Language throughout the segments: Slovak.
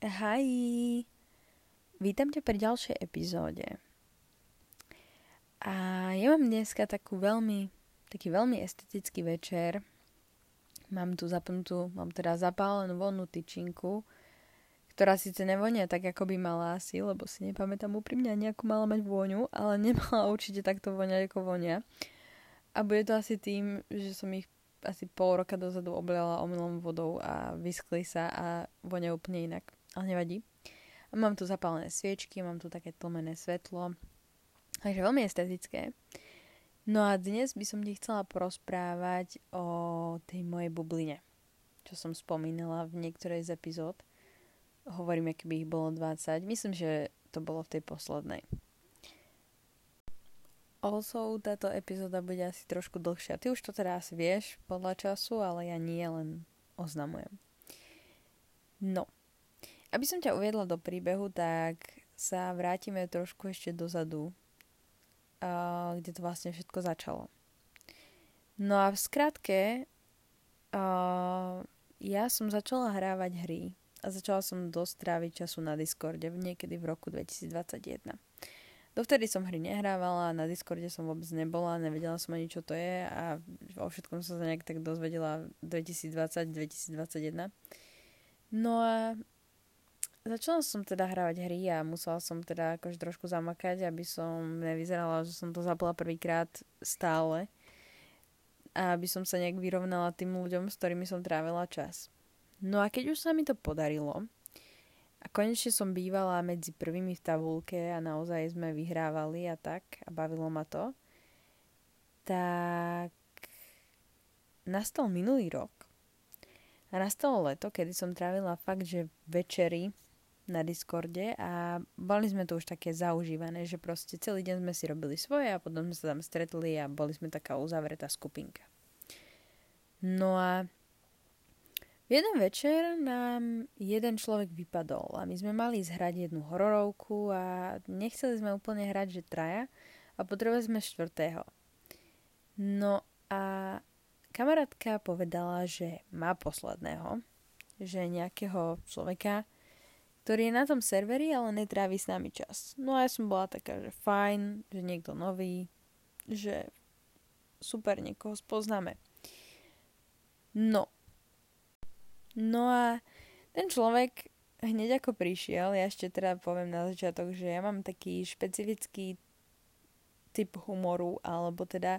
Hej, vítam ťa pri ďalšej epizóde. A ja mám dneska takú veľmi, taký veľmi estetický večer. Mám tu zapnutú, mám teda zapálenú voľnú tyčinku, ktorá síce nevonia tak, ako by mala asi, lebo si nepamätám úprimne nejakú mala mať vôňu, ale nemala určite takto voňať, ako vonia. A bude to asi tým, že som ich asi pol roka dozadu obliala omylom vodou a vyskli sa a vonia úplne inak ale nevadí. Mám tu zapálené sviečky, mám tu také tlmené svetlo, takže veľmi estetické. No a dnes by som ti chcela porozprávať o tej mojej bubline, čo som spomínala v niektorej z epizód. Hovorím, keby ich bolo 20. Myslím, že to bolo v tej poslednej. Also, táto epizóda bude asi trošku dlhšia. Ty už to asi vieš podľa času, ale ja nie, len oznamujem. No, aby som ťa uviedla do príbehu, tak sa vrátime trošku ešte dozadu, uh, kde to vlastne všetko začalo. No a v skratke, uh, ja som začala hrávať hry a začala som dosť tráviť času na Discorde niekedy v roku 2021. Dovtedy som hry nehrávala, na Discorde som vôbec nebola, nevedela som ani čo to je a o všetkom som sa nejak tak dozvedela 2020-2021. No a Začala som teda hrávať hry a musela som teda akože trošku zamakať, aby som nevyzerala, že som to zapla prvýkrát stále a aby som sa nejak vyrovnala tým ľuďom, s ktorými som trávila čas. No a keď už sa mi to podarilo a konečne som bývala medzi prvými v tabulke a naozaj sme vyhrávali a tak a bavilo ma to, tak nastal minulý rok a nastalo leto, kedy som trávila fakt, že večery na Discorde a boli sme tu už také zaužívané, že proste celý deň sme si robili svoje a potom sme sa tam stretli a boli sme taká uzavretá skupinka. No a jeden večer nám jeden človek vypadol a my sme mali zhrať jednu hororovku a nechceli sme úplne hrať, že traja a potrebovali sme štvrtého. No a kamarátka povedala, že má posledného, že nejakého človeka ktorý je na tom serveri, ale netrávi s nami čas. No a ja som bola taká, že fajn, že niekto nový, že super, niekoho spoznáme. No. No a ten človek hneď ako prišiel, ja ešte teda poviem na začiatok, že ja mám taký špecifický typ humoru, alebo teda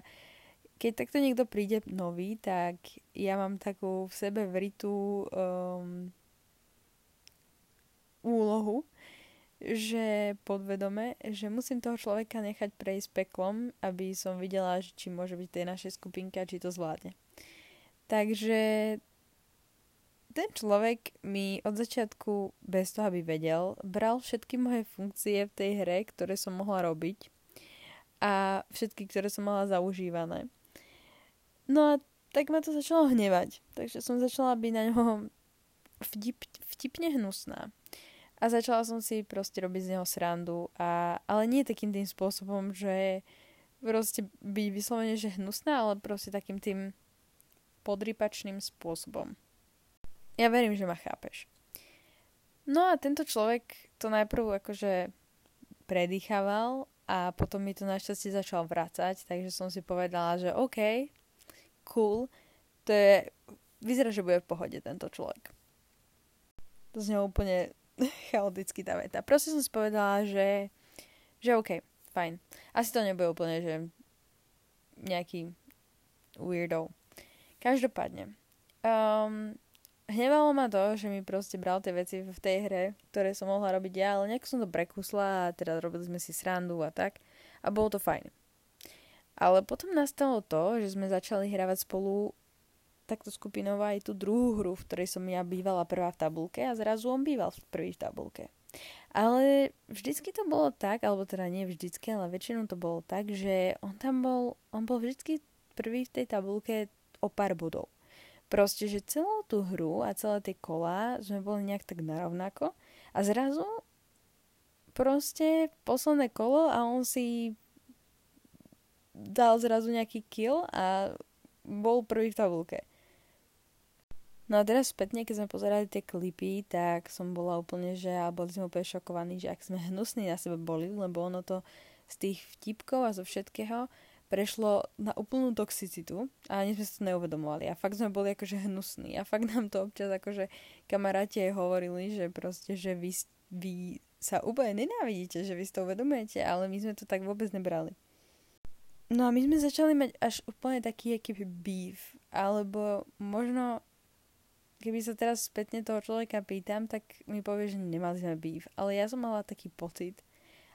keď takto niekto príde nový, tak ja mám takú v sebe vritú um, úlohu, že podvedome, že musím toho človeka nechať prejsť peklom, aby som videla, či môže byť tej našej skupinke a či to zvládne. Takže ten človek mi od začiatku, bez toho, aby vedel, bral všetky moje funkcie v tej hre, ktoré som mohla robiť a všetky, ktoré som mala zaužívané. No a tak ma to začalo hnevať. Takže som začala byť na ňo vtip, vtipne hnusná. A začala som si proste robiť z neho srandu. A, ale nie takým tým spôsobom, že proste byť vyslovene, že hnusná, ale proste takým tým podrypačným spôsobom. Ja verím, že ma chápeš. No a tento človek to najprv akože predýchaval a potom mi to našťastie začal vracať, takže som si povedala, že OK, cool, to je, vyzerá, že bude v pohode tento človek. To z úplne chaoticky tá veta. Proste som si povedala, že, že OK, fajn. Asi to nebude úplne, že nejaký weirdo. Každopádne. Um, hnevalo ma to, že mi proste bral tie veci v tej hre, ktoré som mohla robiť ja, ale nejak som to prekusla a teda robili sme si srandu a tak. A bolo to fajn. Ale potom nastalo to, že sme začali hravať spolu takto skupinová aj tú druhú hru, v ktorej som ja bývala prvá v tabulke a zrazu on býval v prvý v tabulke. Ale vždycky to bolo tak, alebo teda nie vždycky, ale väčšinou to bolo tak, že on tam bol, on bol vždycky prvý v tej tabulke o pár bodov. Proste, že celú tú hru a celé tie kola sme boli nejak tak narovnako a zrazu proste posledné kolo a on si dal zrazu nejaký kill a bol prvý v tabulke. No a teraz spätne, keď sme pozerali tie klipy, tak som bola úplne, že a boli sme úplne šokovaní, že ak sme hnusní na sebe boli, lebo ono to z tých vtipkov a zo všetkého prešlo na úplnú toxicitu a ani sme si to neuvedomovali. A fakt sme boli akože hnusní. A fakt nám to občas akože kamaráti aj hovorili, že proste, že vy, vy sa úplne nenávidíte, že vy si to uvedomujete, ale my sme to tak vôbec nebrali. No a my sme začali mať až úplne taký aký beef, alebo možno keby sa teraz spätne toho človeka pýtam, tak mi povie, že nemali sme beef. Ale ja som mala taký pocit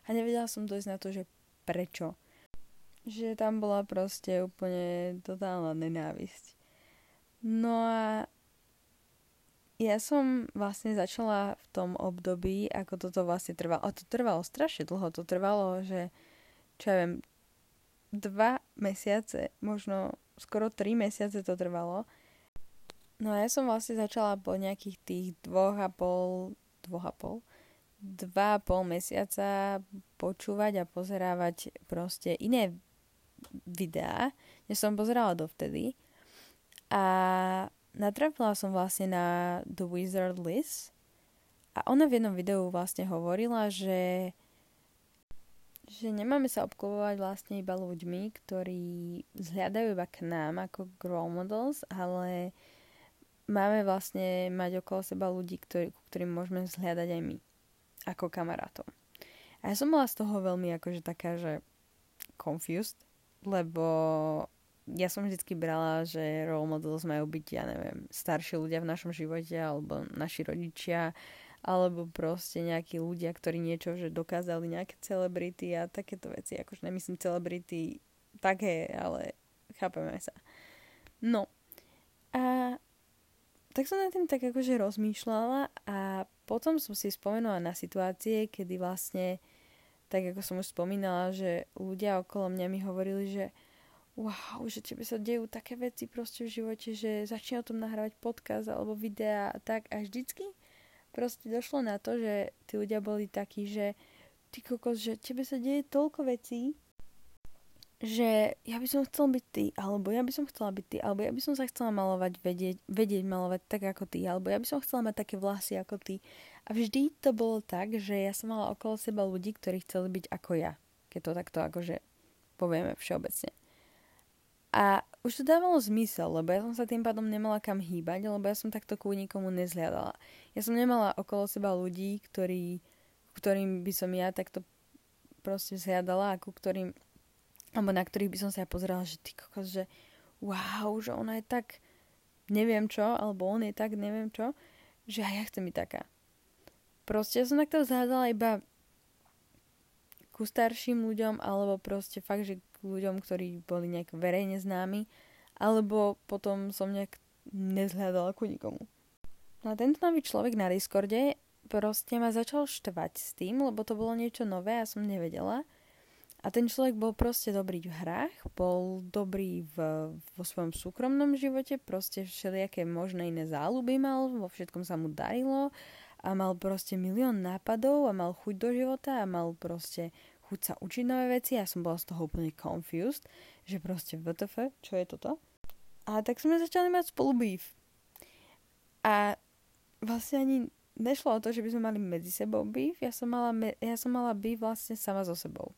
a nevedela som dojsť na to, že prečo že tam bola proste úplne totálna nenávisť. No a ja som vlastne začala v tom období, ako toto vlastne trvalo. A to trvalo strašne dlho. To trvalo, že čo ja viem, dva mesiace, možno skoro tri mesiace to trvalo. No a ja som vlastne začala po nejakých tých dvoch a pol, dvoch a pol, dva a pol mesiaca počúvať a pozerávať proste iné videá, než som pozerala dovtedy. A natrafila som vlastne na The Wizard List a ona v jednom videu vlastne hovorila, že že nemáme sa obklopovať vlastne iba ľuďmi, ktorí zhľadajú iba k nám ako role models, ale máme vlastne mať okolo seba ľudí, ktorý, ktorým môžeme zhľadať aj my, ako kamarátov. A ja som bola z toho veľmi akože taká, že confused, lebo ja som vždycky brala, že role models majú byť, ja neviem, starší ľudia v našom živote, alebo naši rodičia, alebo proste nejakí ľudia, ktorí niečo, že dokázali nejaké celebrity a takéto veci. Akože nemyslím celebrity také, ale chápeme sa. No. Tak som na tým tak akože rozmýšľala a potom som si spomenula na situácie, kedy vlastne tak ako som už spomínala, že ľudia okolo mňa mi hovorili, že wow, že tebe sa dejú také veci proste v živote, že začne o tom nahrávať podcast alebo videa a tak. A vždycky proste došlo na to, že tí ľudia boli takí, že ty kokos, že tebe sa deje toľko vecí, že ja by som chcel byť ty, alebo ja by som chcela byť ty, alebo ja by som sa chcela malovať, vedieť, vedieť malovať tak ako ty, alebo ja by som chcela mať také vlasy ako ty. A vždy to bolo tak, že ja som mala okolo seba ľudí, ktorí chceli byť ako ja. Keď to takto akože povieme všeobecne. A už to dávalo zmysel, lebo ja som sa tým pádom nemala kam hýbať, lebo ja som takto ku nikomu nezhľadala. Ja som nemala okolo seba ľudí, ktorí, ktorým by som ja takto proste zhľadala a ku ktorým alebo na ktorých by som sa ja pozerala, že ty kokos, že wow, že ona je tak neviem čo, alebo on je tak neviem čo, že aj ja chcem byť taká. Proste ja som takto zhľadala iba ku starším ľuďom, alebo proste fakt, že k ľuďom, ktorí boli nejak verejne známi, alebo potom som nejak nezhľadala ku nikomu. No a tento nový človek na Discorde proste ma začal štvať s tým, lebo to bolo niečo nové a som nevedela. A ten človek bol proste dobrý v hrách, bol dobrý v, vo svojom súkromnom živote, proste všelijaké možné iné záľuby mal, vo všetkom sa mu darilo a mal proste milión nápadov a mal chuť do života a mal proste chuť sa učiť nové veci. Ja som bola z toho úplne confused, že proste WTF, čo je toto? A tak sme začali mať spolu beef. A vlastne ani nešlo o to, že by sme mali medzi sebou beef, ja som mala, ja som mala beef vlastne sama so sebou.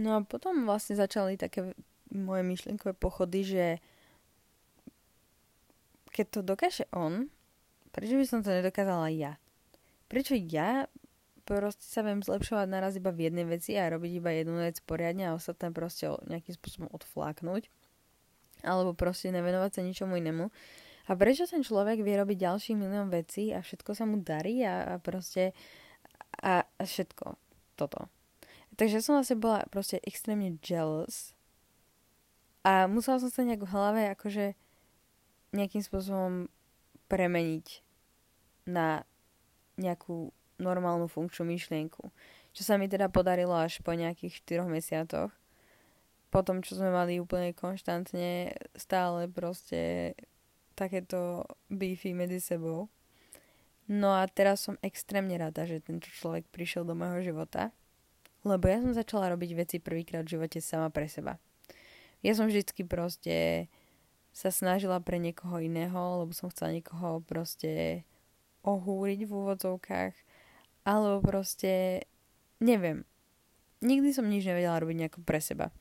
No a potom vlastne začali také moje myšlienkové pochody, že keď to dokáže on, prečo by som to nedokázala ja? Prečo ja proste sa viem zlepšovať naraz iba v jednej veci a robiť iba jednu vec poriadne a ostatné proste nejakým spôsobom odfláknuť alebo proste nevenovať sa ničomu inému. A prečo ten človek vie robiť ďalší milión vecí a všetko sa mu darí a, a proste a, a všetko toto. Takže som vlastne bola proste extrémne jealous. A musela som sa nejak v hlave akože nejakým spôsobom premeniť na nejakú normálnu funkčnú myšlienku. Čo sa mi teda podarilo až po nejakých 4 mesiacoch. Potom, čo sme mali úplne konštantne stále proste takéto beefy medzi sebou. No a teraz som extrémne rada, že tento človek prišiel do môjho života lebo ja som začala robiť veci prvýkrát v živote sama pre seba. Ja som vždycky proste sa snažila pre niekoho iného, lebo som chcela niekoho proste ohúriť v úvodzovkách, alebo proste, neviem, nikdy som nič nevedela robiť nejako pre seba.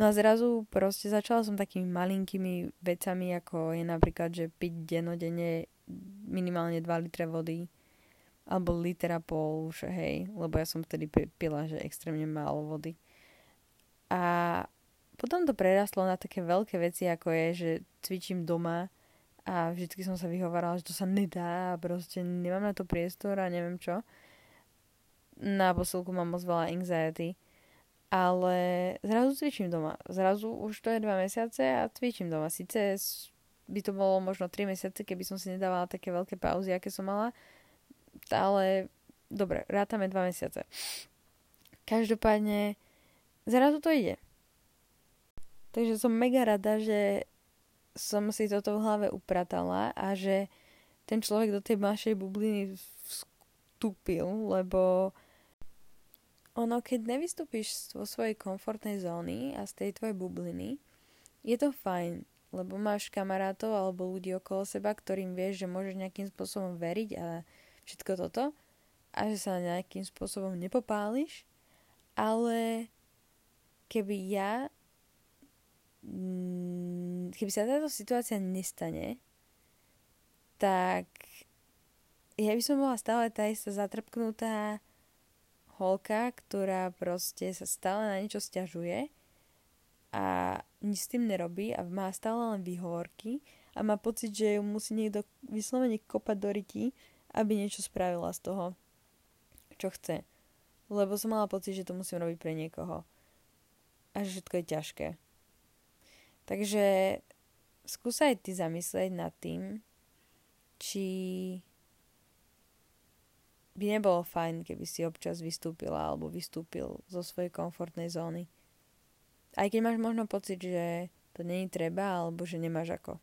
No a zrazu proste začala som takými malinkými vecami, ako je napríklad, že piť denodenne minimálne 2 litre vody, alebo litera pol už, hej, lebo ja som vtedy pila, že extrémne málo vody. A potom to prerastlo na také veľké veci, ako je, že cvičím doma a vždy som sa vyhovarala, že to sa nedá a proste nemám na to priestor a neviem čo. Na posilku mám moc veľa anxiety ale zrazu cvičím doma. Zrazu už to je dva mesiace a cvičím doma. Sice by to bolo možno 3 mesiace, keby som si nedávala také veľké pauzy, aké som mala, ale dobre, rátame 2 mesiace. Každopádne, zrazu to ide. Takže som mega rada, že som si toto v hlave upratala a že ten človek do tej našej bubliny vstúpil, lebo ono, keď nevystúpiš vo svojej komfortnej zóny a z tej tvojej bubliny, je to fajn, lebo máš kamarátov alebo ľudí okolo seba, ktorým vieš, že môžeš nejakým spôsobom veriť a všetko toto a že sa nejakým spôsobom nepopáliš, ale keby ja mm, keby sa táto situácia nestane, tak ja by som bola stále tá istá zatrpknutá holka, ktorá proste sa stále na niečo stiažuje a nič s tým nerobí a má stále len výhovorky a má pocit, že ju musí niekto vyslovene kopať do ryti, aby niečo spravila z toho, čo chce. Lebo som mala pocit, že to musím robiť pre niekoho. A že všetko je ťažké. Takže skúsaj ty zamyslieť nad tým, či by nebolo fajn, keby si občas vystúpila alebo vystúpil zo svojej komfortnej zóny. Aj keď máš možno pocit, že to není treba alebo že nemáš ako.